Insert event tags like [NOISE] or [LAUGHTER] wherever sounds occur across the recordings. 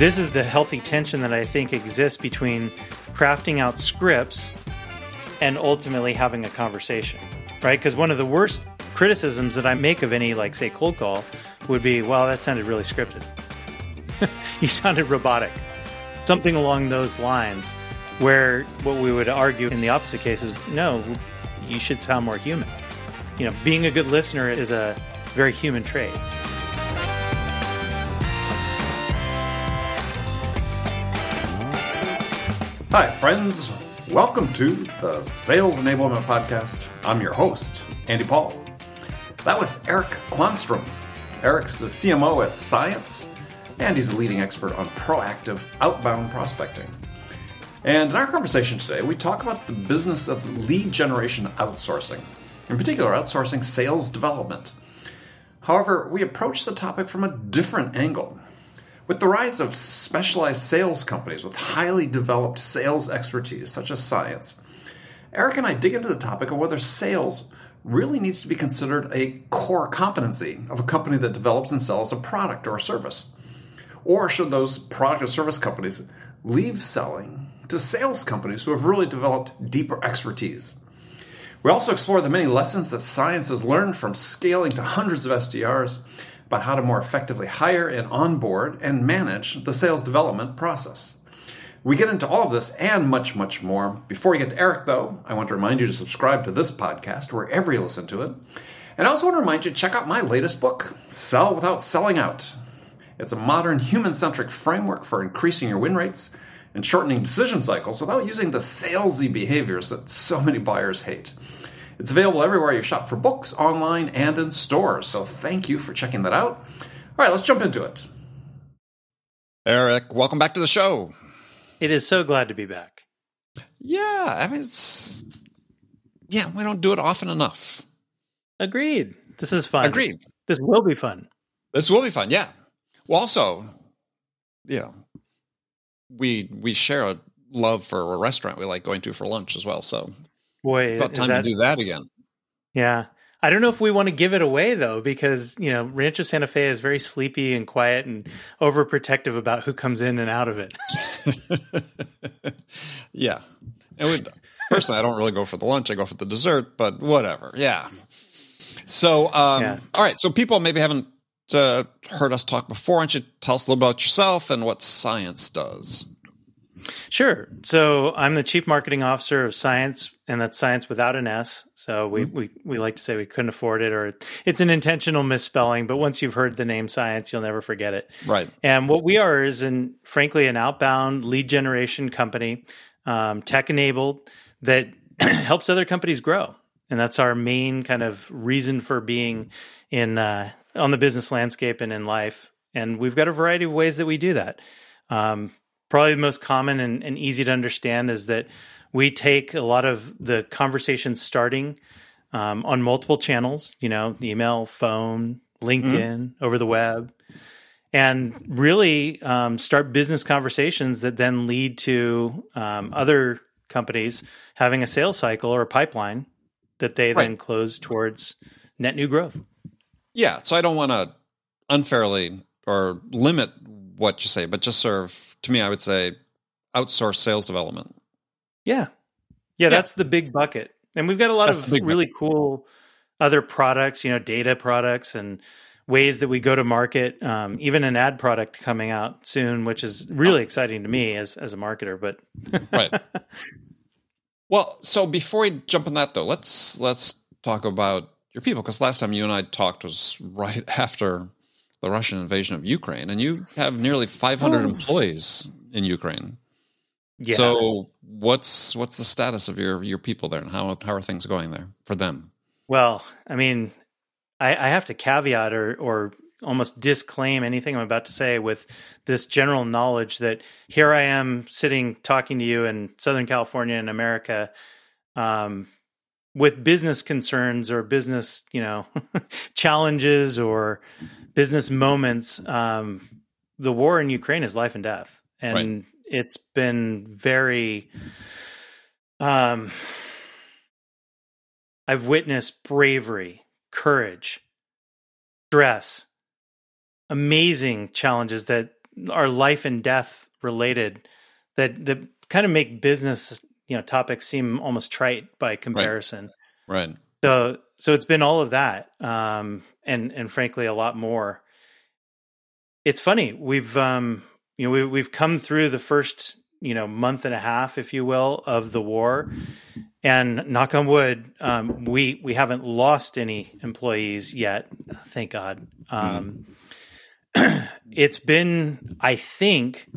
this is the healthy tension that I think exists between crafting out scripts and ultimately having a conversation, right? Because one of the worst criticisms that I make of any, like, say, cold call would be, well, that sounded really scripted. [LAUGHS] you sounded robotic. Something along those lines, where what we would argue in the opposite case is, no, you should sound more human. You know, being a good listener is a very human trait. Hi, friends. Welcome to the Sales Enablement Podcast. I'm your host, Andy Paul. That was Eric Quanstrom. Eric's the CMO at CIENCE, and he's a leading expert on proactive outbound prospecting. And in our conversation today, we talk about the business of lead generation outsourcing, in particular, outsourcing sales development. However, we approach the topic from a different angle. With the rise of specialized sales companies with highly developed sales expertise, such as CIENCE, Eric and I dig into the topic of whether sales really needs to be considered a core competency of a company that develops and sells a product or a service. Or should those product or service companies leave selling to sales companies who have really developed deeper expertise? We also explore the many lessons that CIENCE has learned from scaling to hundreds of SDRs about how to more effectively hire and onboard and manage the sales development process. We get into all of this and much, much more. Before we get to Eric, though, I want to remind you to subscribe to this podcast wherever you listen to it. And I also want to remind you to check out my latest book, Sell Without Selling Out. It's a modern human centric framework for increasing your win rates and shortening decision cycles without using the salesy behaviors that so many buyers hate. It's available everywhere you shop for books, online, and in stores. So thank you for checking that out. All right, let's jump into it. Eric, welcome back to the show. It is so glad to be back. Yeah, I mean, it's yeah, we don't do it often enough. Agreed. This is fun. Agreed. This will be fun. This will be fun. Yeah. Well, also, you know, we we share a love for a restaurant we like going to for lunch as well. So Boy, about time that, to do that again. Yeah. I don't know if we want to give it away though, because you know Rancho Santa Fe is very sleepy and quiet and overprotective about who comes in and out of it. [LAUGHS] yeah, and we, personally, I don't really go for the lunch; I go for the dessert. But whatever. Yeah. So, um, yeah. all right. So people maybe haven't uh, heard us talk before. Why don't you tell us a little about yourself and what CIENCE does? Sure. So I'm the chief marketing officer of CIENCE, and that's Science without an S. So we, mm-hmm. we, we like to say we couldn't afford it, or it's an intentional misspelling. But once you've heard the name CIENCE, you'll never forget it. Right. And what we are is, an, frankly, an outbound lead generation company, um, tech enabled, that [CLEARS THROAT] helps other companies grow. And that's our main kind of reason for being in uh, on the business landscape and in life. And we've got a variety of ways that we do that. Um, probably the most common and, and, easy to understand is that we take a lot of the conversation starting um, on multiple channels, you know, email, phone, LinkedIn, mm-hmm. over the web, and really um, start business conversations that then lead to um, other companies having a sales cycle or a pipeline that they right. then close towards net new growth. Yeah. So I don't want to unfairly or limit what you say, but just serve to me, I would say outsource sales development. Yeah. Yeah, that's the big bucket. And we've got a lot that's of really bucket. cool other products, you know, data products and ways that we go to market. Um, even an ad product coming out soon, which is really oh. exciting to me as as a marketer. But [LAUGHS] right. Well, so before we jump on that though, let's let's talk about your people because last time you and I talked was right [LAUGHS] after the Russian invasion of Ukraine, and you have nearly 500 oh. employees in Ukraine. Yeah. So what's what's the status of your your people there, and how how are things going there for them? Well, I mean, I, I have to caveat or or almost disclaim anything I'm about to say with this general knowledge that here I am sitting talking to you in Southern California in America, um, with business concerns or business, you know, [LAUGHS] challenges or business moments, um, the war in Ukraine is life and death, and right. it's been very. Um, I've witnessed bravery, courage, stress, amazing challenges that are life and death related that that kind of make business you know topics seem almost trite by comparison. Right. right. So so it's been all of that, um, and and frankly a lot more. It's funny we've um, you know we, we've come through the first you know month and a half, if you will, of the war, and knock on wood, um, we we haven't lost any employees yet. Thank God. Um, mm. [CLEARS THROAT] it's been, I think,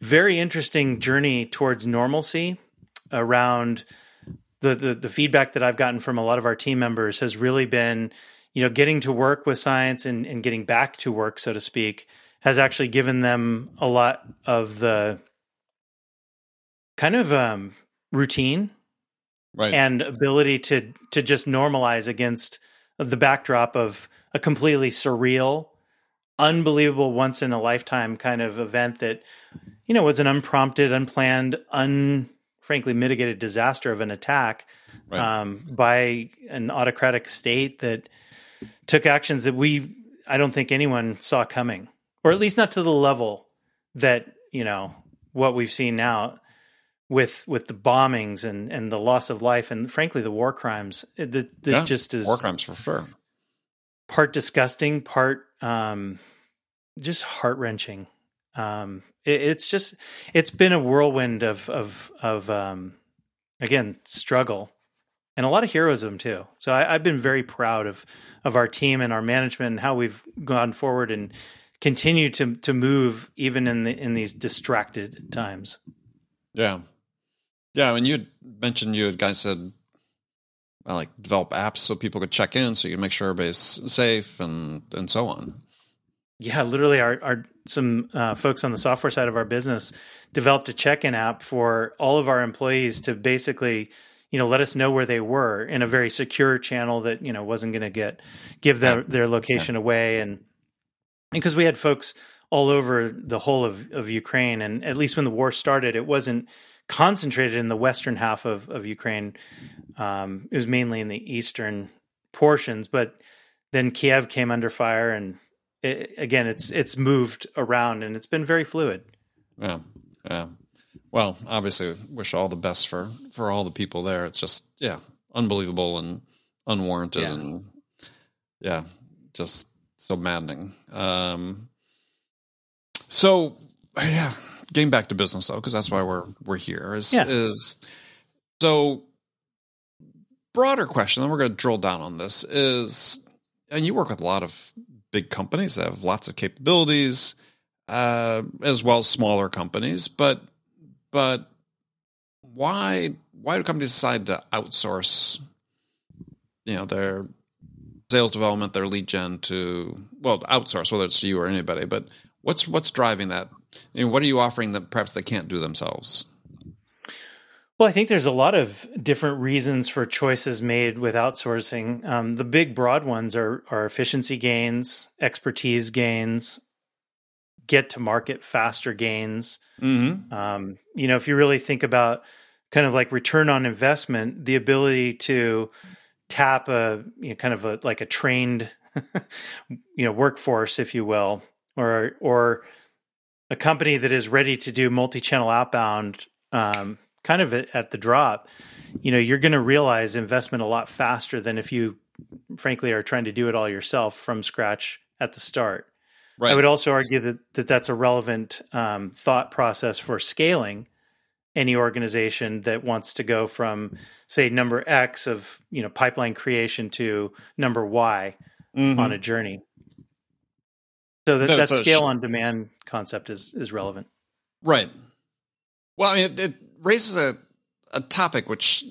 very interesting journey towards normalcy around the, the the feedback that I've gotten from a lot of our team members has really been, you know, getting to work with CIENCE and, and getting back to work, so to speak, has actually given them a lot of the kind of um, routine right. and ability to to just normalize against the backdrop of a completely surreal, unbelievable, once in a lifetime kind of event that you know was an unprompted, unplanned, un frankly mitigated disaster of an attack right. um, by an autocratic state that took actions that we I don't think anyone saw coming, or at least not to the level that you know what we've seen now with with the bombings and and the loss of life and frankly the war crimes that yeah, just is war crimes for sure part disgusting part um just heart-wrenching um it, it's just it's been a whirlwind of of of um again struggle and a lot of heroism too. So I, i've been very proud of of our team and our management and how we've gone forward and continue to to move even in the in these distracted times. Yeah. Yeah, and you mentioned you had guys said like develop apps so people could check in, so you can make sure everybody's safe and and so on. Yeah, literally, our, our some uh, folks on the software side of our business developed a check-in app for all of our employees to basically, you know, let us know where they were in a very secure channel that you know wasn't going to get give their their location away, and because we had folks all over the whole of of Ukraine, and at least when the war started, it wasn't concentrated in the western half of, of Ukraine. Um, it was mainly in the eastern portions, but then Kiev came under fire, and it, again, it's it's moved around, and it's been very fluid. Yeah, yeah. Well, obviously, wish all the best for for all the people there. It's just yeah, unbelievable and unwarranted, yeah. and yeah, just so maddening. Um, so yeah, getting back to business though, because that's why we're we're here. Is yeah. is so broader question. Then we're going to drill down on this. Is and you work with a lot of big companies that have lots of capabilities, uh, as well as smaller companies. But but why why do companies decide to outsource? You know their sales development, their lead gen to well outsource, whether it's to you or anybody. But what's what's driving that I mean, what are you offering that perhaps they can't do themselves? Well, I think there's a lot of different reasons for choices made with outsourcing. Um, the big, broad ones are are efficiency gains, expertise gains, get to market faster gains. Mm-hmm. Um, you know, if you really think about kind of like return on investment, the ability to tap a you know, kind of a like a trained [LAUGHS] you know workforce, if you will, or or a company that is ready to do multi-channel outbound um, kind of at the drop you know you're going to realize investment a lot faster than if you frankly are trying to do it all yourself from scratch at the start right. i would also argue that, that that's a relevant um, thought process for scaling any organization that wants to go from say number x of you know pipeline creation to number y mm-hmm. on a journey so that, that scale sh- on demand concept is is relevant. Right. Well, I mean, it, it raises a a topic which,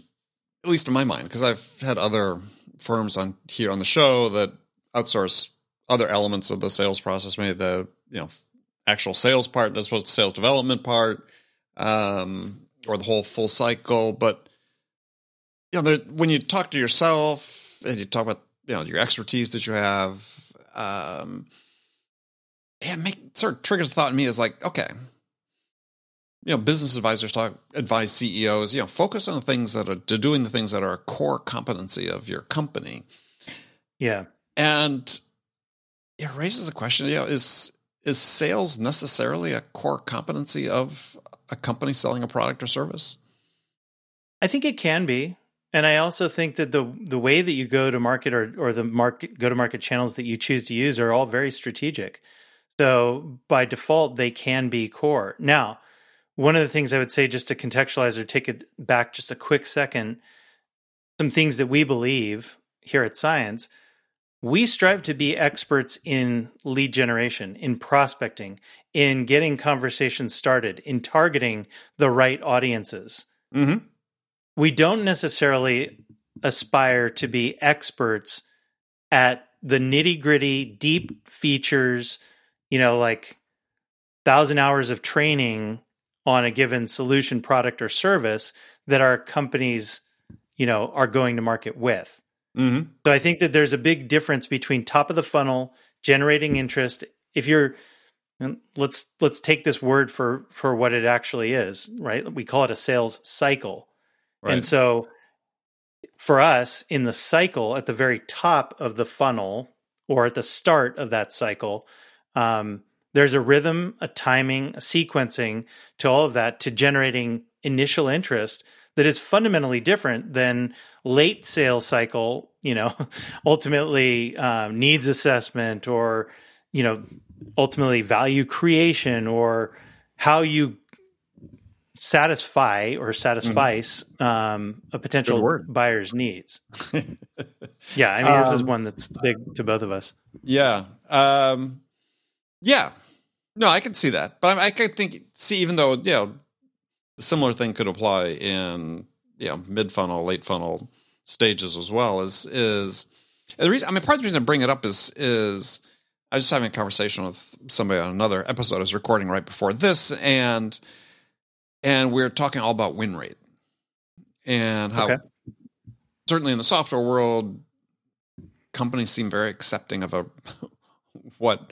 at least in my mind, because I've had other firms on here on the show that outsource other elements of the sales process, maybe the you know actual sales part as opposed to sales development part, um, or the whole full cycle. But you know, when you talk to yourself and you talk about you know your expertise that you have, um, yeah, make sort of triggers a thought in me is like, okay, you know, business advisors talk advise CEOs, you know, focus on the things that are to doing the things that are a core competency of your company. Yeah. And it raises a question, you know, is is sales necessarily a core competency of a company selling a product or service? I think it can be. And I also think that the the way that you go to market or or the market go to market channels that you choose to use are all very strategic. So by default they can be core. Now, one of the things I would say just to contextualize or take it back just a quick second, some things that we believe here at CIENCE, we strive to be experts in lead generation, in prospecting, in getting conversations started, in targeting the right audiences. Mm-hmm. We don't necessarily aspire to be experts at the nitty gritty, deep features, you know, like thousand hours of training on a given solution, product, or service that our companies, you know, are going to market with. Mm-hmm. So I think that there's a big difference between top of the funnel, generating interest. If you're let's let's take this word for for what it actually is, right? We call it a sales cycle. Right. And so for us in the cycle at the very top of the funnel or at the start of that cycle, um, there's a rhythm, a timing, a sequencing to all of that to generating initial interest that is fundamentally different than late sales cycle, you know, [LAUGHS] ultimately um, needs assessment or, you know, ultimately value creation or how you satisfy or satisfice mm-hmm. um, a potential buyer's needs. [LAUGHS] yeah, I mean, this is um, one that's big to both of us. Yeah. Um, yeah. No, I can see that. But I, I can think, see, even though, you know, a similar thing could apply in, you know, mid funnel, late funnel stages as well, is, is, the reason, I mean, part of the reason I bring it up is, is, I was just having a conversation with somebody on another episode I was recording right before this, and and we're talking all about win rate and how okay. certainly in the software world companies seem very accepting of a [LAUGHS] what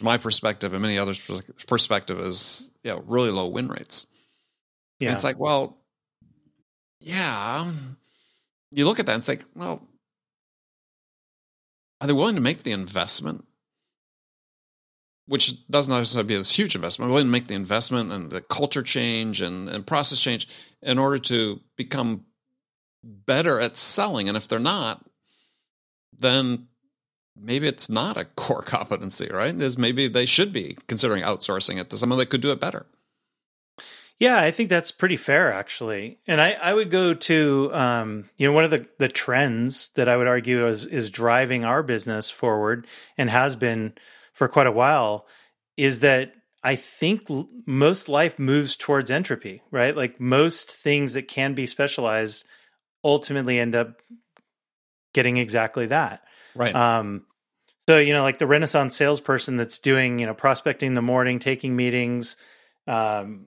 my perspective and many others perspective is you know really low win rates. Yeah and it's like well yeah um, you look at that and it's like well are they willing to make the investment? Which doesn't necessarily be a huge investment, willing to make the investment and the culture change and, and process change in order to become better at selling. And if they're not, then maybe it's not a core [LAUGHS] competency, right? Is maybe they should be considering outsourcing it to someone that could do it better. Yeah, I think that's pretty fair, actually. And I, I would go to, um, you know, one of the, the trends that I would argue is, is driving our business forward and has been for quite a while is that I think most life moves towards entropy, right? Like most things that can be specialized ultimately end up getting exactly that. Right. Um, so, you know, like the Renaissance salesperson that's doing, you know, prospecting in the morning, taking meetings, um,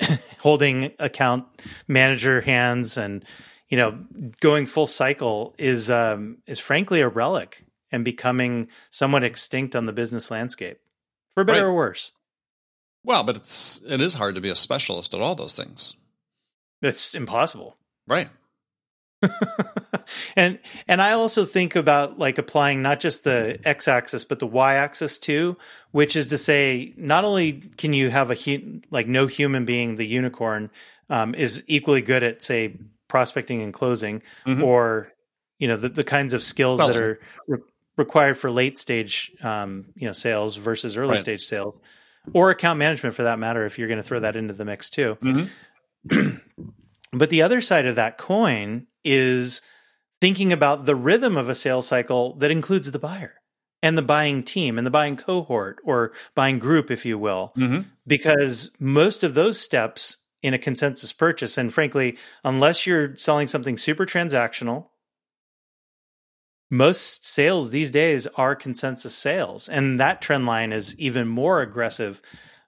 [LAUGHS] holding account manager hands and, you know, going full cycle is, um, is frankly a relic and becoming somewhat extinct on the business landscape, for better right. or worse. Well, but it's it is hard to be a specialist at all those things. It's impossible. Right. [LAUGHS] and and I also think about like applying not just the x axis but the y axis too, which is to say not only can you have a hu- like no human being the unicorn um, is equally good at say prospecting and closing mm-hmm. or you know the, the kinds of skills that are re- required for late stage um, you know sales versus early right. stage sales or account management for that matter if you're going to throw that into the mix too mm-hmm. [CLEARS THROAT] but the other side of that coin is thinking about the rhythm of a sales cycle that includes the buyer and the buying team and the buying cohort or buying group if you will mm-hmm. because most of those steps in a consensus purchase and frankly unless you're selling something super transactional most sales these days are consensus sales, and that trend line is even more aggressive.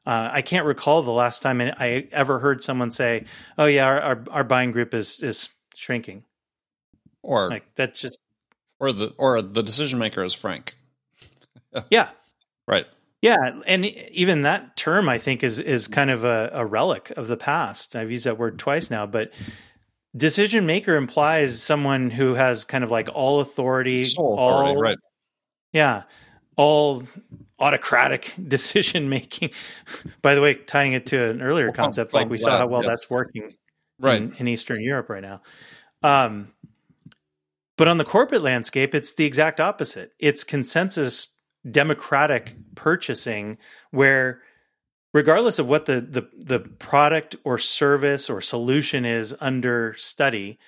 Uh, I can't recall the last time I ever heard someone say, "Oh yeah, our our, our buying group is is shrinking," or like that's just or the or the decision maker is Frank. [LAUGHS] yeah, right. Yeah, and even that term I think is is mm. kind of a, a relic of the past. I've used that word twice now, but decision maker implies someone who has kind of like all authority, authority, right? Yeah, all autocratic [LAUGHS] decision making. By the way, tying it to an earlier concept, like we saw how well yes. that's working right in, in, Eastern Europe right now. Um, but on the corporate landscape, it's the exact opposite. It's consensus democratic purchasing where regardless of what the, the the product or service or solution is under study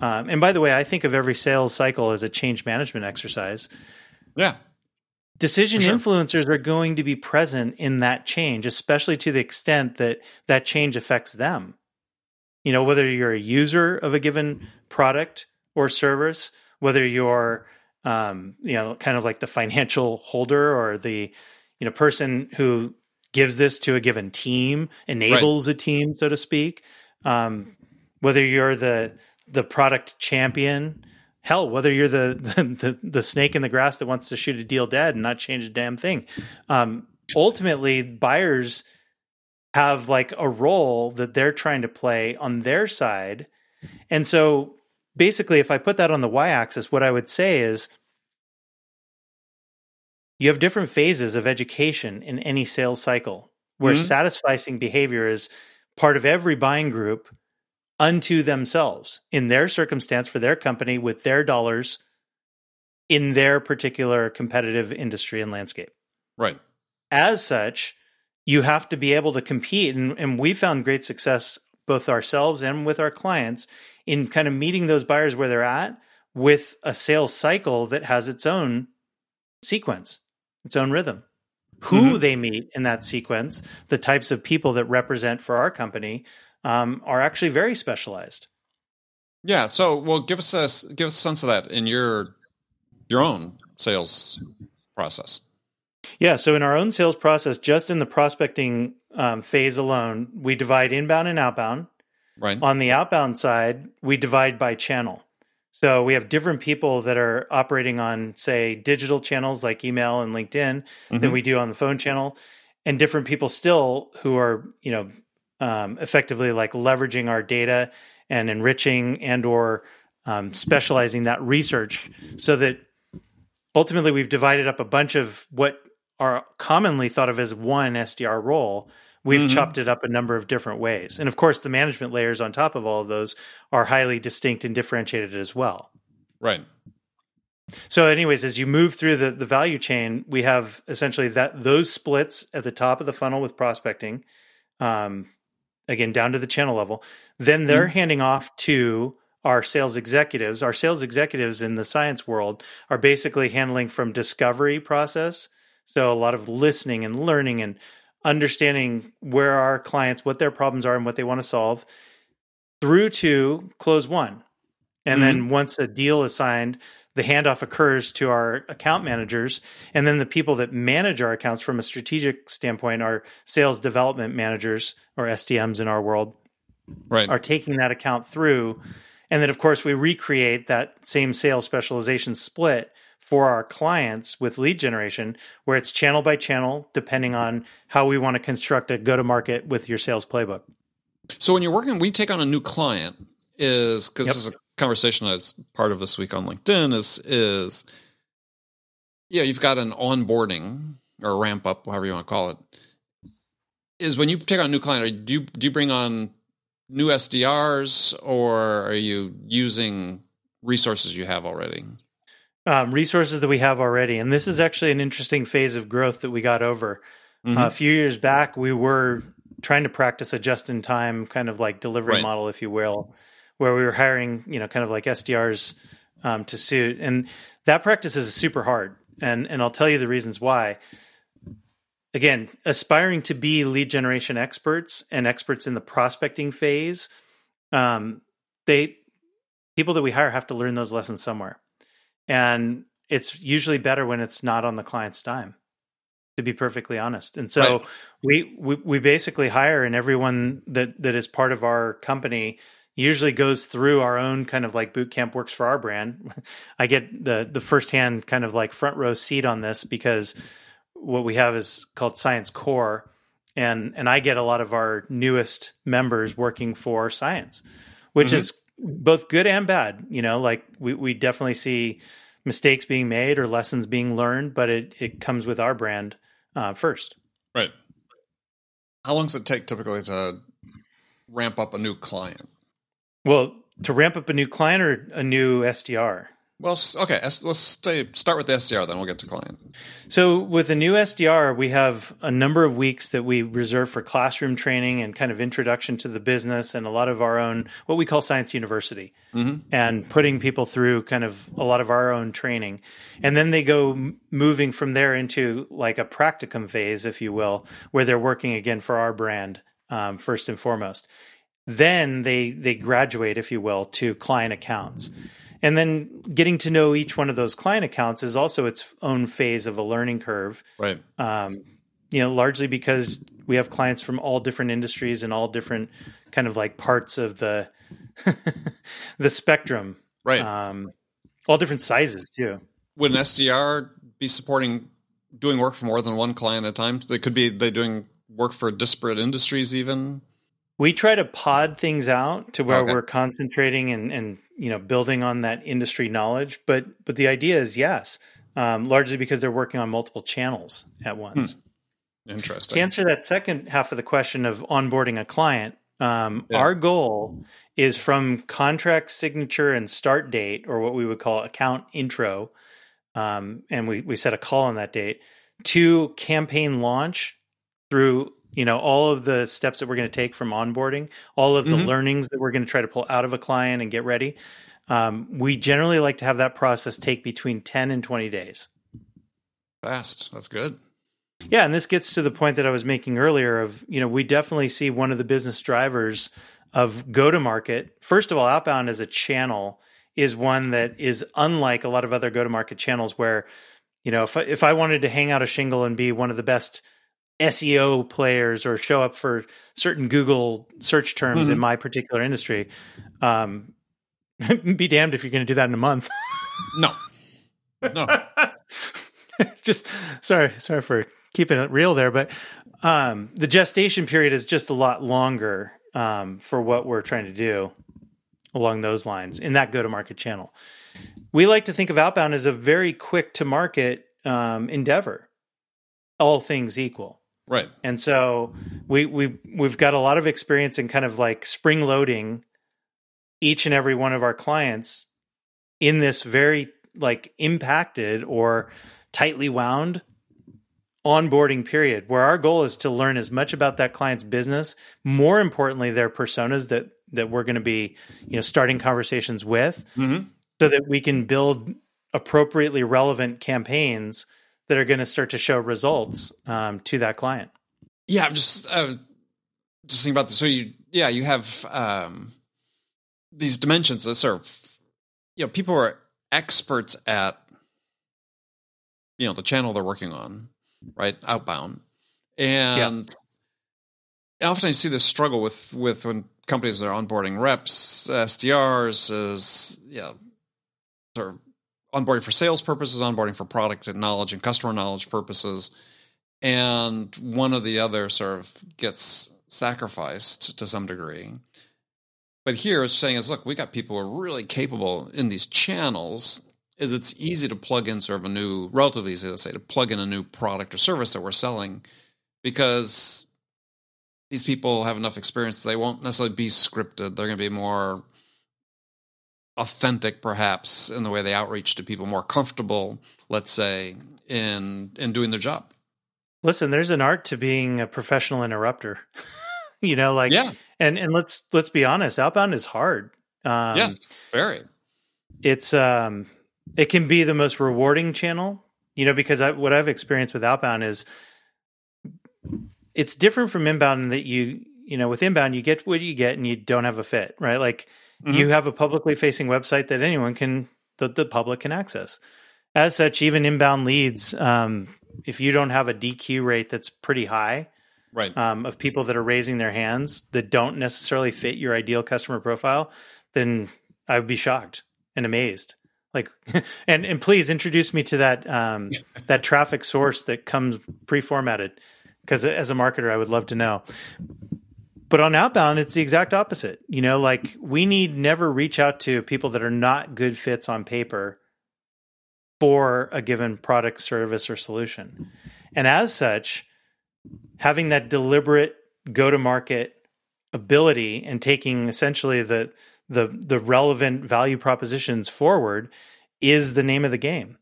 um, and by the way i think of every sales cycle as a change management exercise yeah decision sure. influencers are going to be present in that change especially to the extent that that change affects them you know whether you're a user of a given product or service whether you're um, you know kind of like the financial holder or the you know person who gives this to a given team enables right. a team so to speak um, whether you're the the product champion hell, whether you're the, [LAUGHS] the, the snake in the grass that wants to shoot a deal dead and not change a damn thing, um, ultimately buyers have like a role that they're trying to play on their side, and so basically, if I put that on the y-axis, what I would say is. You have different phases of education in any sales cycle where mm-hmm. satisficing behavior is part of every buying group unto themselves in their circumstance for their company with their dollars in their particular competitive industry and landscape. Right. As such, you have to be able to compete. And, and we found great success, both ourselves and with our clients, in kind of meeting those buyers where they're at with a sales cycle that has its own sequence, its own rhythm. Who mm-hmm. they meet in that sequence, the types of people that represent for our company um, are actually very specialized. Yeah. So, well, give us a give us a sense of that in your your own sales process. Yeah. So, in our own sales process, just in the prospecting um, phase alone, we divide inbound and outbound. Right. On the outbound side, we divide by channel. So we have different people that are operating on, say, digital channels like email and LinkedIn mm-hmm. than we do on the phone channel, and different people still who are, you know, um, effectively like leveraging our data and enriching and or um, specializing that research so that ultimately we've divided up a bunch of what are commonly thought of as one SDR role. We've mm-hmm. chopped it up a number of different ways. And of course, the management layers on top of all of those are highly distinct and differentiated as well. Right. So, anyways, as you move through the, the value chain, we have essentially that those splits at the top of the funnel with prospecting, um, again down to the channel level then they're mm-hmm. handing off to our sales executives our sales executives in the CIENCE world are basically handling from discovery process so a lot of listening and learning and understanding where our clients what their problems are and what they want to solve through to close one and mm-hmm. then once a deal is signed the handoff occurs to our account managers and then the people that manage our accounts from a strategic standpoint our sales development managers or SDMs in our world right. are taking that account through and then of course we recreate that same sales specialization split for our clients with lead generation where it's channel by channel depending on how we want to construct a go to market with your sales playbook so when you're working we take on a new client is because yep. this is a conversation as part of this week on LinkedIn is is yeah, you've got an onboarding or ramp up, however you want to call it. Is when you take on a new client, do you do you bring on new SDRs or are you using resources you have already? Um, resources that we have already, and this is actually an interesting phase of growth that we got over. Mm-hmm. Uh, a few years back, we were trying to practice a just-in-time kind of like delivery right. model, if you will, where we were hiring, you know, kind of like SDRs um, to suit, and that practice is super hard, and and I'll tell you the reasons why. Again, aspiring to be lead generation experts and experts in the prospecting phase, um, they people that we hire have to learn those lessons somewhere, and it's usually better when it's not on the client's dime to be perfectly honest. And so right. we, we we basically hire and everyone that that is part of our company usually goes through our own kind of like boot camp works for our brand. [LAUGHS] I get the the firsthand kind of like front row seat on this because what we have is called CIENCE Core, and and I get a lot of our newest members working for CIENCE, which mm-hmm. is both good and bad. You know, like we we definitely see mistakes being made or lessons being learned, but it it comes with our brand uh, first. Right. How long does it take typically to ramp up a new client? Well, to ramp up a new client or a new SDR? Well, okay, let's stay, start with the SDR, then we'll get to client. So, with the new SDR, we have a number of weeks that we reserve for classroom training and kind of introduction to the business and a lot of our own, what we call CIENCE University, mm-hmm. and putting people through kind of a lot of our own training. And then they go moving from there into like a practicum phase, if you will, where they're working again for our brand um, first and foremost. Then they they graduate, if you will, to client accounts. And then getting to know each one of those client accounts is also its own phase of a learning curve. Right. Um, you know, largely because we have clients from all different industries and all different kind of like parts of the [LAUGHS] the spectrum. Right. Um, all different sizes too. Would an SDR be supporting doing work for more than one client at a time? They could be they doing work for disparate industries even. We try to pod things out to where okay. we're concentrating and, and you know building on that industry knowledge. But but the idea is yes, um, largely because they're working on multiple channels at once. Hmm. Interesting. To answer that second half of the question of onboarding a client, um, yeah. our goal is from contract signature and start date, or what we would call account intro, um, and we we set a call on that date to campaign launch through you know all of the steps that we're going to take from onboarding all of the mm-hmm. learnings that we're going to try to pull out of a client and get ready um, we generally like to have that process take between 10 and 20 days. Fast. That's good. Yeah and this gets to the point that i was making earlier of you know we definitely see one of the business drivers of go to market first of all outbound as a channel is one that is unlike a lot of other go to market channels where you know if I, if I wanted to hang out a shingle and be one of the best SEO players or show up for certain Google search terms mm-hmm. in my particular industry. Um, [LAUGHS] be damned if you're going to do that in a month. no, no. [LAUGHS] just sorry, sorry for keeping it real there, but um, the gestation period is just a lot longer um, for what we're trying to do along those lines in that go-to-market channel. We like to think of outbound as a very quick to market um, endeavor, all things equal. Right. And so we we we've got a lot of experience in kind of like spring loading each and every one of our clients in this very like impacted or tightly wound onboarding period where our goal is to learn as much about that client's business more importantly their personas that that we're going to be you know starting conversations with mm-hmm. so that we can build appropriately relevant campaigns that are going to start to show results um, to that client. Yeah, I'm just uh, just thinking about this. So you, yeah, you have um, these dimensions that sort of, you know, people are experts at, you know, the channel they're working on, right? Outbound, and yeah. often I see this struggle with with when companies are onboarding reps, SDRs, is yeah, sort of onboarding for sales purposes, onboarding for product and knowledge and customer knowledge purposes, and one or the other sort of gets sacrificed to some degree. But here, it's saying is, look, we got people who are really capable in these channels. Is it's easy to plug in sort of a new, relatively easy, let's say, to plug in a new product or service that we're selling, because these people have enough experience. They won't necessarily be scripted. They're going to be more authentic perhaps in the way they outreach to people more comfortable let's say in in doing their job. Listen there's an art to being a professional interrupter. [LAUGHS] You know like yeah. and and let's let's be honest outbound is hard. Um yes very. It's um it can be the most rewarding channel you know because I, what i've experienced with outbound is it's different from inbound in that you you know with inbound you get what you get and you don't have a fit right? Like Mm-hmm. You have a publicly facing website that anyone can, that the public can access. As such, even inbound leads, um, if you don't have a DQ rate that's pretty high, right, um, of people that are raising their hands that don't necessarily fit your ideal customer profile, then I would be shocked and amazed. Like, [LAUGHS] and and please introduce me to that um, [LAUGHS] that traffic source that comes pre-formatted, because as a marketer, I would love to know. But on outbound, it's the exact opposite. You know, like we need never reach out to people that are not good fits on paper for a given product, service, or solution. And as such, having that deliberate go to market ability and taking essentially the the the relevant value propositions forward is the name of the game.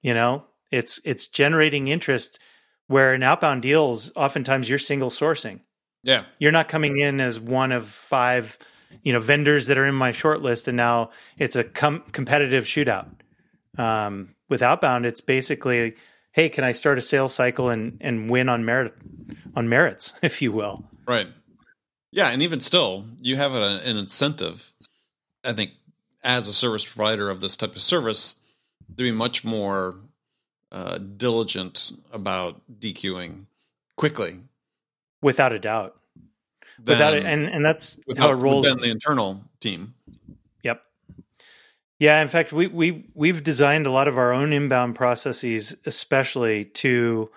You know, it's it's generating interest where in outbound deals oftentimes you're single sourcing. Yeah. You're not coming in as one of five, you know, vendors that are in my short list and now it's a com- competitive shootout. Um, with outbound it's basically hey, can I start a sales cycle and and win on merit on merits, [LAUGHS] if you will. Right. Yeah, and even still, you have an, an incentive. I think as a service provider of this type of service, to be much more uh, diligent about DQing quickly, without a doubt. than, without it, and and that's without, how it rolls. than the internal team. Yep. Yeah, in fact, we we we've designed a lot of our own inbound processes, especially to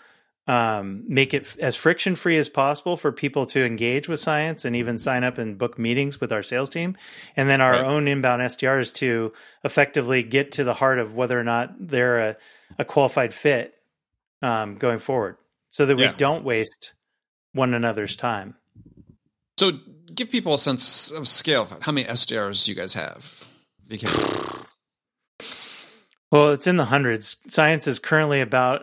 um, make it as friction free as possible for people to engage with CIENCE and even sign up and book meetings with our sales team, and then our Right. own inbound SDRs to effectively get to the heart of whether or not they're a, a qualified fit um, going forward, so that we Yeah. don't waste one another's time. So, give people a sense of scale. How many SDRs you guys have? [SIGHS] Well, it's in the hundreds. CIENCE is currently about,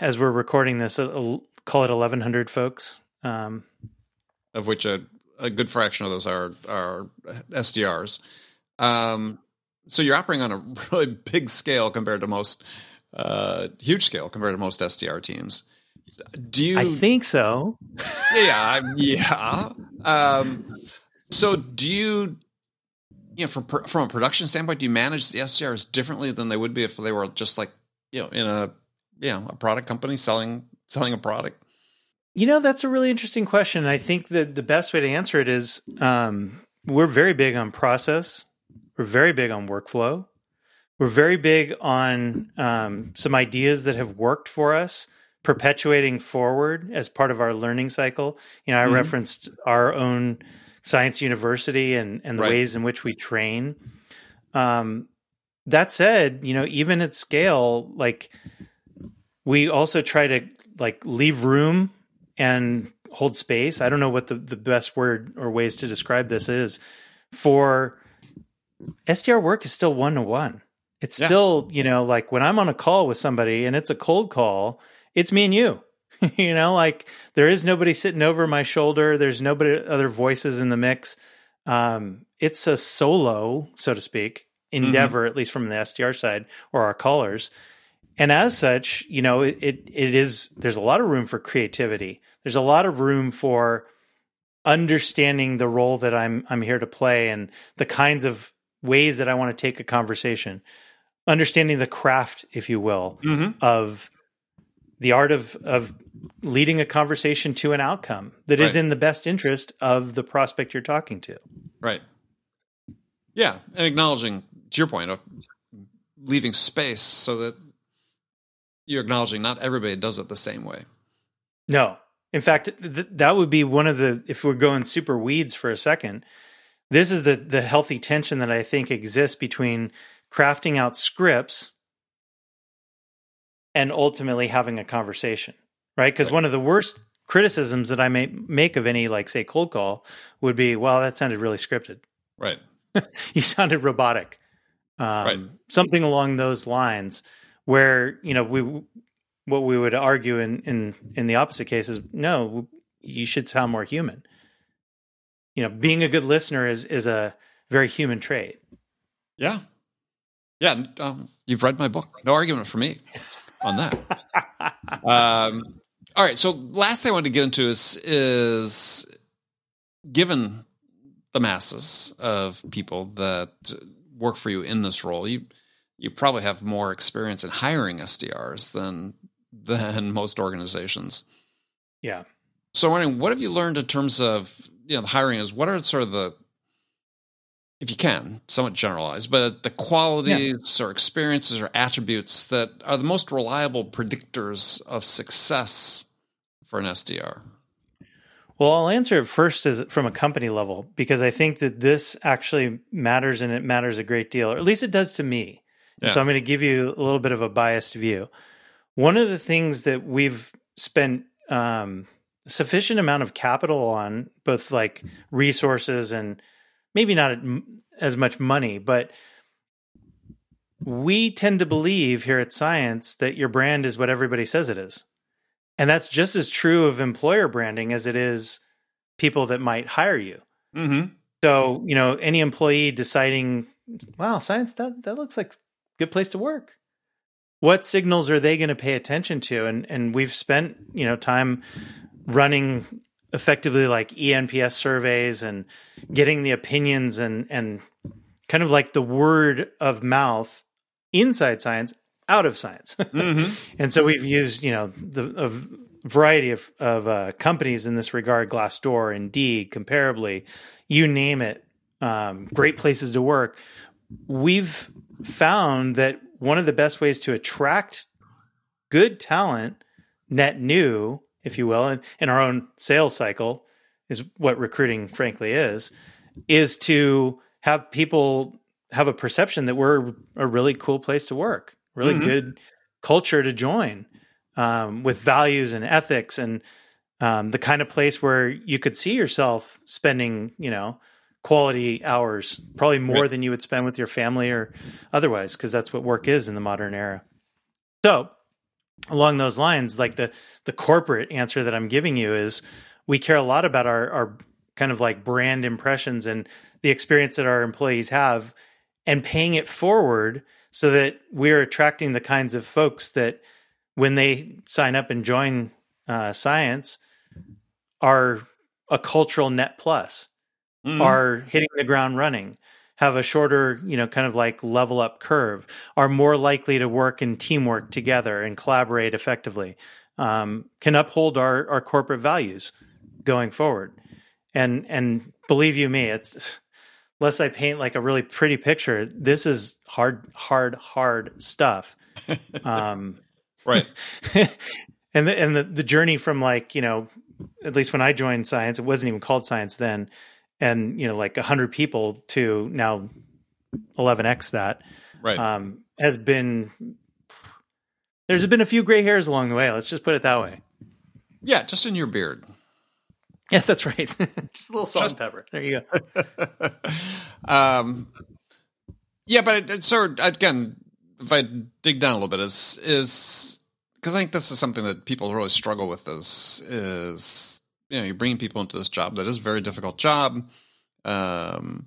as we're recording this, call it 1,100 folks. Um, of which a, a good fraction of those are are SDRs. Um, so you're operating on a [LAUGHS] really big scale compared to most uh, huge scale compared to most SDR teams. Do you? I think so. yeah, yeah. Um, so do you? You know, from from a production standpoint, do you manage the SDRs differently than they would be if they were just like you know in a you know a product company selling selling a product? You know, that's a really interesting question. I think that the best way to answer it is um, we're very big on process, we're very big on workflow, we're very big on um, some ideas that have worked for us. Perpetuating forward as part of our learning cycle. You know, I Mhm. referenced our own CIENCE university and, and the Right. ways in which we train. Um, that said, you know, even at scale, like we also try to like leave room and hold space. I don't know what the, the best word or ways to describe this is for SDR work is still one to one. It's Yeah. still, you know, like when I'm on a call with somebody and it's a cold call, it's me and you. [LAUGHS] you know, like there is nobody sitting over my shoulder. There's nobody other voices in the mix. Um, it's a solo, so to speak, endeavor, at least from the SDR side or our callers. And as such, you know, it, it it is there's a lot of room for creativity. There's a lot of room for understanding the role that I'm I'm here to play and the kinds of ways that I want to take a conversation. Understanding the craft, if you will, Mm-hmm. of the art of of leading a conversation to an outcome that is Right. in the best interest of the prospect you're talking to. Right. Yeah, and acknowledging to your point of leaving space so that you're acknowledging not everybody does it the same way. No. In fact, th- that would be one of the if we're going super weeds for a second. This is the the healthy tension that I think exists between crafting out scripts and ultimately having a conversation, right? Because Right. one of the worst criticisms that I may make of any like say cold call would be, "Well, that sounded really scripted. Right. [LAUGHS] you sounded robotic." Um, Right. Something along those lines, where you know we what we would argue in in in the opposite case is no, you should sound more human. You know, being a good listener is is a very human trait. Yeah. Yeah. Um, you've read my book. No argument for me [LAUGHS] on that. um, all right. So last thing I wanted to get into is is given the masses of people that work for you in this role, you you probably have more experience in hiring SDRs than than most organizations. Yeah. So I'm wondering, what have you learned in terms of you know the hiring? Is what are sort of the if you can, somewhat generalized, but the qualities or experiences or attributes that are the most reliable predictors of success for an SDR. Well, I'll answer it first as from a company level because I think that this actually matters and it matters a great deal, or at least it does to me. And so I'm going to give you a little bit of a biased view. one of the things that we've spent um, sufficient amount of capital on, both like resources and maybe not as much money, but we tend to believe here at CIENCE that your brand is what everybody says it is. And that's just as true of employer branding as it is people that might hire you. Mm-hmm. So, you know, any employee deciding, wow, CIENCE, that, that looks like a good place to work. What signals are they going to pay attention to? And and we've spent, you know, time running effectively like ENPS surveys and getting the opinions and and kind of like the word of mouth inside CIENCE out of CIENCE. [LAUGHS] Mm-hmm. and so we've used, you know, the a variety of of uh, companies in this regard, Glassdoor, Indeed, Comparably, you name it, um, great places to work. We've found that one of the best ways to attract good talent, net new, if you will, and, in our own sales cycle is what recruiting frankly is, is to have people have a perception that we're a really cool place to work, really mm-hmm. good culture to join, um, with values and ethics, and um, the kind of place where you could see yourself spending, you know, quality hours, probably more right. than you would spend with your family or otherwise, because that's what work is in the modern era. So, along those lines, like the the corporate answer that I'm giving you is, we care a lot about our our kind of like brand impressions and the experience that our employees have and paying it forward so that we're attracting the kinds of folks that when they sign up and join uh, CIENCE are a cultural net plus mm-hmm. are hitting the ground running have a shorter you know kind of like level up curve are more likely to work in teamwork together and collaborate effectively um, can uphold our, our corporate values going forward and and believe you me it's unless I paint like a really pretty picture, this is hard, hard, hard stuff. [LAUGHS] Um, right. [LAUGHS] and the, and the, the journey from like, you know, at least when I joined CIENCE, it wasn't even called CIENCE then. And, you know, like a hundred people to now 11X that, right. um, has been, there's been a few gray hairs along the way. Let's just put it that way. Yeah. Just in your beard. Yeah, that's right. [LAUGHS] Just a little salt Just, and pepper. There you go. [LAUGHS] um, yeah, but it, it sort of, again, if I dig down a little bit, is is because I think this is something that people really struggle with. Is is you know you're bringing people into this job that is a very difficult job. Um,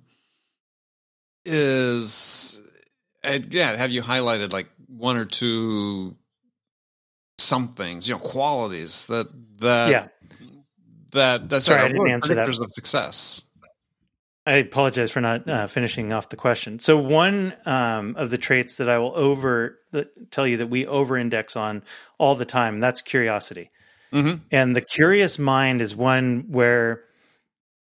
is yeah, have you highlighted like one or two some things, you know, qualities that that yeah that that's Sorry, I didn't answer that. of success. I apologize for not uh, finishing off the question. So one um, of the traits that I will over tell you that we over index on all the time that's curiosity, mm-hmm. and the curious mind is one where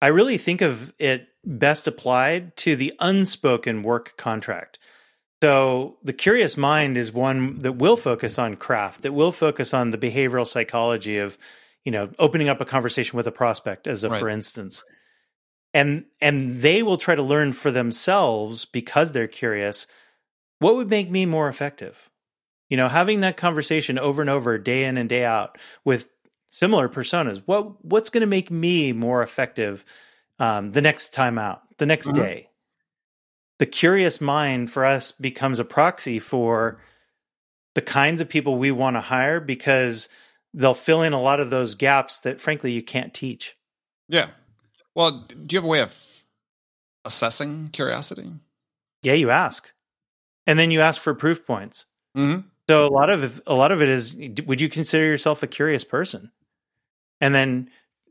I really think of it best applied to the unspoken work contract. So the curious mind is one that will focus on craft, that will focus on the behavioral psychology of you know opening up a conversation with a prospect as a right. for instance and and they will try to learn for themselves because they're curious what would make me more effective you know having that conversation over and over day in and day out with similar personas what what's going to make me more effective um, the next time out the next mm-hmm. day the curious mind for us becomes a proxy for the kinds of people we want to hire because they'll fill in a lot of those gaps that frankly you can't teach. Yeah. Well, do you have a way of assessing curiosity? Yeah, you ask. And then you ask for proof points. Mm-hmm. So a lot of a lot of it is would you consider yourself a curious person? And then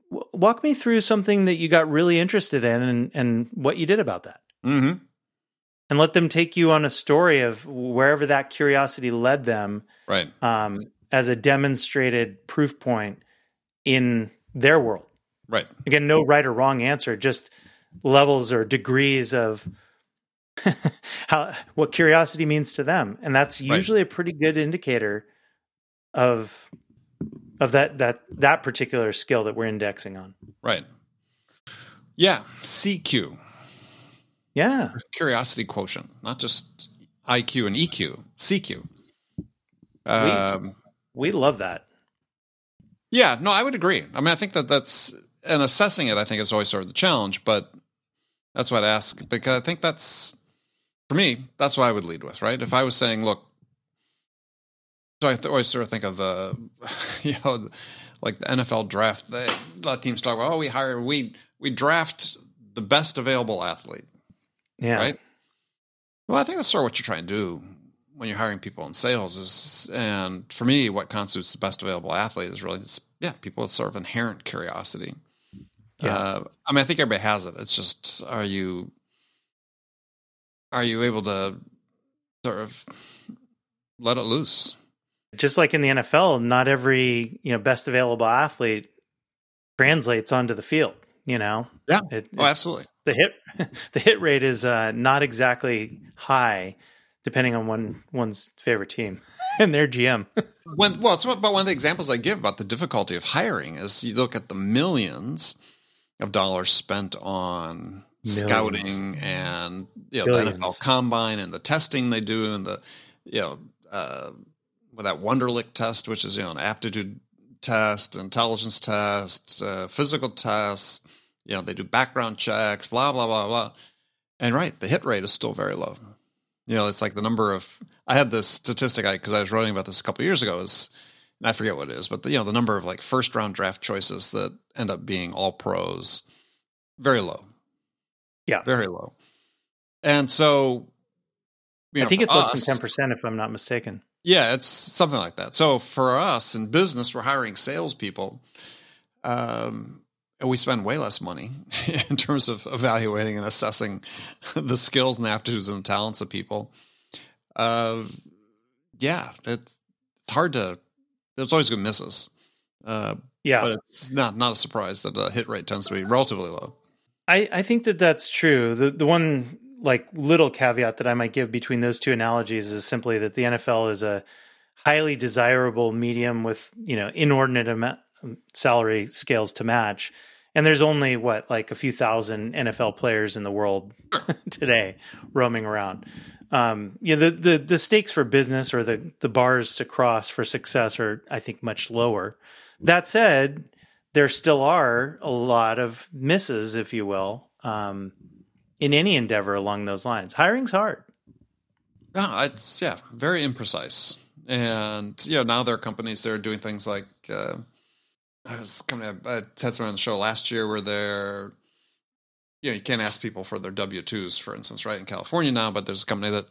w- walk me through something that you got really interested in and and what you did about that. Mm-hmm. And let them take you on a story of wherever that curiosity led them. Right. Um, as a demonstrated proof point in their world. Right. Again, no right or wrong answer, just levels or degrees of [LAUGHS] how what curiosity means to them. And that's usually right. a pretty good indicator of of that that that particular skill that we're indexing on. Right. Yeah, CQ. Yeah. Curiosity quotient, not just IQ and EQ, CQ. Um, we love that. Yeah, no, I would agree. I mean, I think that that's and assessing it. I think is always sort of the challenge, but that's what I ask because I think that's for me. That's what I would lead with, right? If I was saying, look, so I always sort of think of the, [LAUGHS] you know, like the NFL draft. They, a lot of teams talk about, oh, we hire, we we draft the best available athlete. Yeah. Right. Well, I think that's sort of what you're trying to do when you're hiring people in sales is, and for me, what constitutes the best available athlete is really, yeah, people with sort of inherent curiosity. Yeah. Uh, I mean, I think everybody has it. It's just, are you, are you able to sort of let it loose? Just like in the NFL, not every you know best available athlete translates onto the field. You know, yeah, it, oh, absolutely. The hit [LAUGHS] the hit rate is uh, not exactly high, depending on one one's favorite team [LAUGHS] and their GM. [LAUGHS] when well, it's, but one of the examples I give about the difficulty of hiring is you look at the millions of dollars spent on Millions. scouting and you know, the NFL combine and the testing they do and the you know uh, with that Wonderlic test, which is you know an aptitude test, intelligence test, uh, physical test. You know they do background checks, blah blah blah blah. And right, the hit rate is still very low. You know, it's like the number of I had this statistic because I, I, was writing about this a couple years ago. Is I forget what it is, but the, you know the number of like first round draft choices that end up being all pros, very low. Yeah, very low. And so, you know, I think it's us, less than ten percent, if I'm not mistaken. Yeah, it's something like that. So for us in business, we're hiring salespeople. Um, and we spend way less money [LAUGHS] in terms of evaluating and assessing the skills and aptitudes and talents of people. Uh, yeah, it's it's hard to. There's always going good misses. Uh, yeah, but it's not not a surprise that the hit rate tends to be relatively low. I I think that that's true. The the one like little caveat that I might give between those two analogies is simply that the NFL is a highly desirable medium with you know inordinate amount salary scales to match and there's only what like a few thousand NFL players in the world [LAUGHS] today roaming around. Um, you know, the, the the stakes for business or the the bars to cross for success are, I think, much lower. That said, there still are a lot of misses, if you will, um, in any endeavor along those lines. Hiring's hard. Yeah, it's yeah, very imprecise. And you know, now there are companies that are doing things like uh, I was coming. I had someone on the show last year where they're, you know, you can't ask people for their W twos, for instance, right in California now. But there's a company that,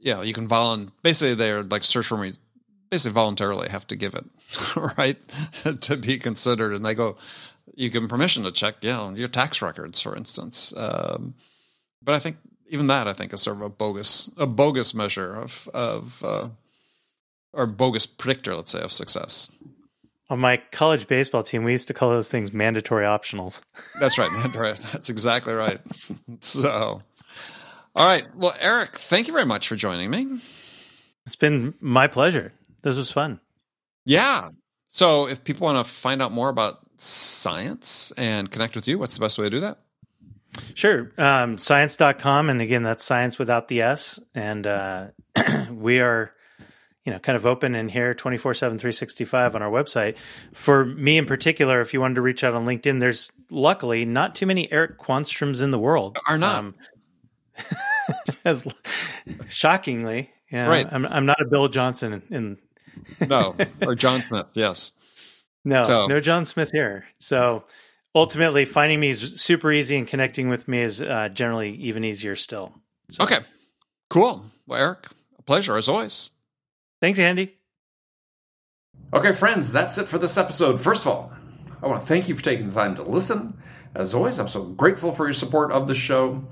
you know, you can volun. Basically, they're like search for me. Basically, voluntarily have to give it, [LAUGHS] right, to be considered, and they go, you give them permission to check, you know, your tax records, for instance. Um, but I think even that, I think, is sort of a bogus, a bogus measure of of, uh, or bogus predictor, let's say, of success. On my college baseball team, we used to call those things mandatory optionals. [LAUGHS] That's right, mandatory. That's exactly right. so, all right. Well, Eric, thank you very much for joining me. It's been my pleasure. This was fun. Yeah. So, if people want to find out more about CIENCE and connect with you, what's the best way to do that? Sure. Um, cience.com. And again, that's science without the S. And uh, [CLEARS THROAT] we are you know, kind of open in here 24 7, 365 on our website. For me in particular, if you wanted to reach out on LinkedIn, there's luckily not too many Eric Quanstroms in the world. Are not. Um, [LAUGHS] as, shockingly. Right. I'm, I'm not a Bill Johnson in. no, [LAUGHS] or John Smith, yes. No, so. no John Smith here. So ultimately, finding me is super easy and connecting with me is uh, generally even easier still. So. Okay, cool. Well, Eric, a pleasure as always. Thanks, Andy. Okay, friends, that's it for this episode. First of all, I want to thank you for taking the time to listen. As always, I'm so grateful for your support of the show.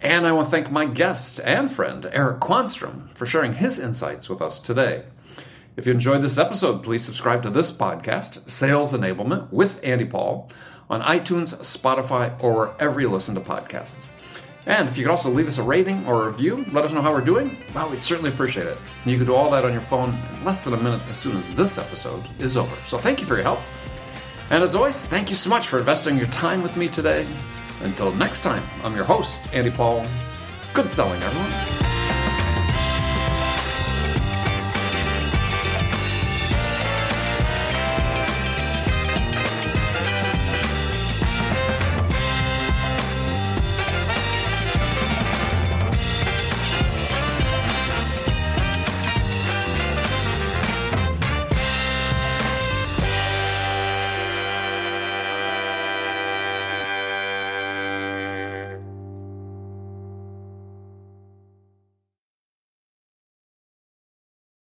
And I want to thank my guest and friend, Eric Quanstrom, for sharing his insights with us today. If you enjoyed this episode, please subscribe to this podcast, Sales Enablement with Andy Paul, on iTunes, Spotify, or wherever you listen to podcasts. And if you could also leave us a rating or a review, let us know how we're doing, well, we'd certainly appreciate it. You can do all that on your phone in less than a minute as soon as this episode is over. So thank you for your help. And as always, thank you so much for investing your time with me today. Until next time, I'm your host, Andy Paul. Good selling, everyone.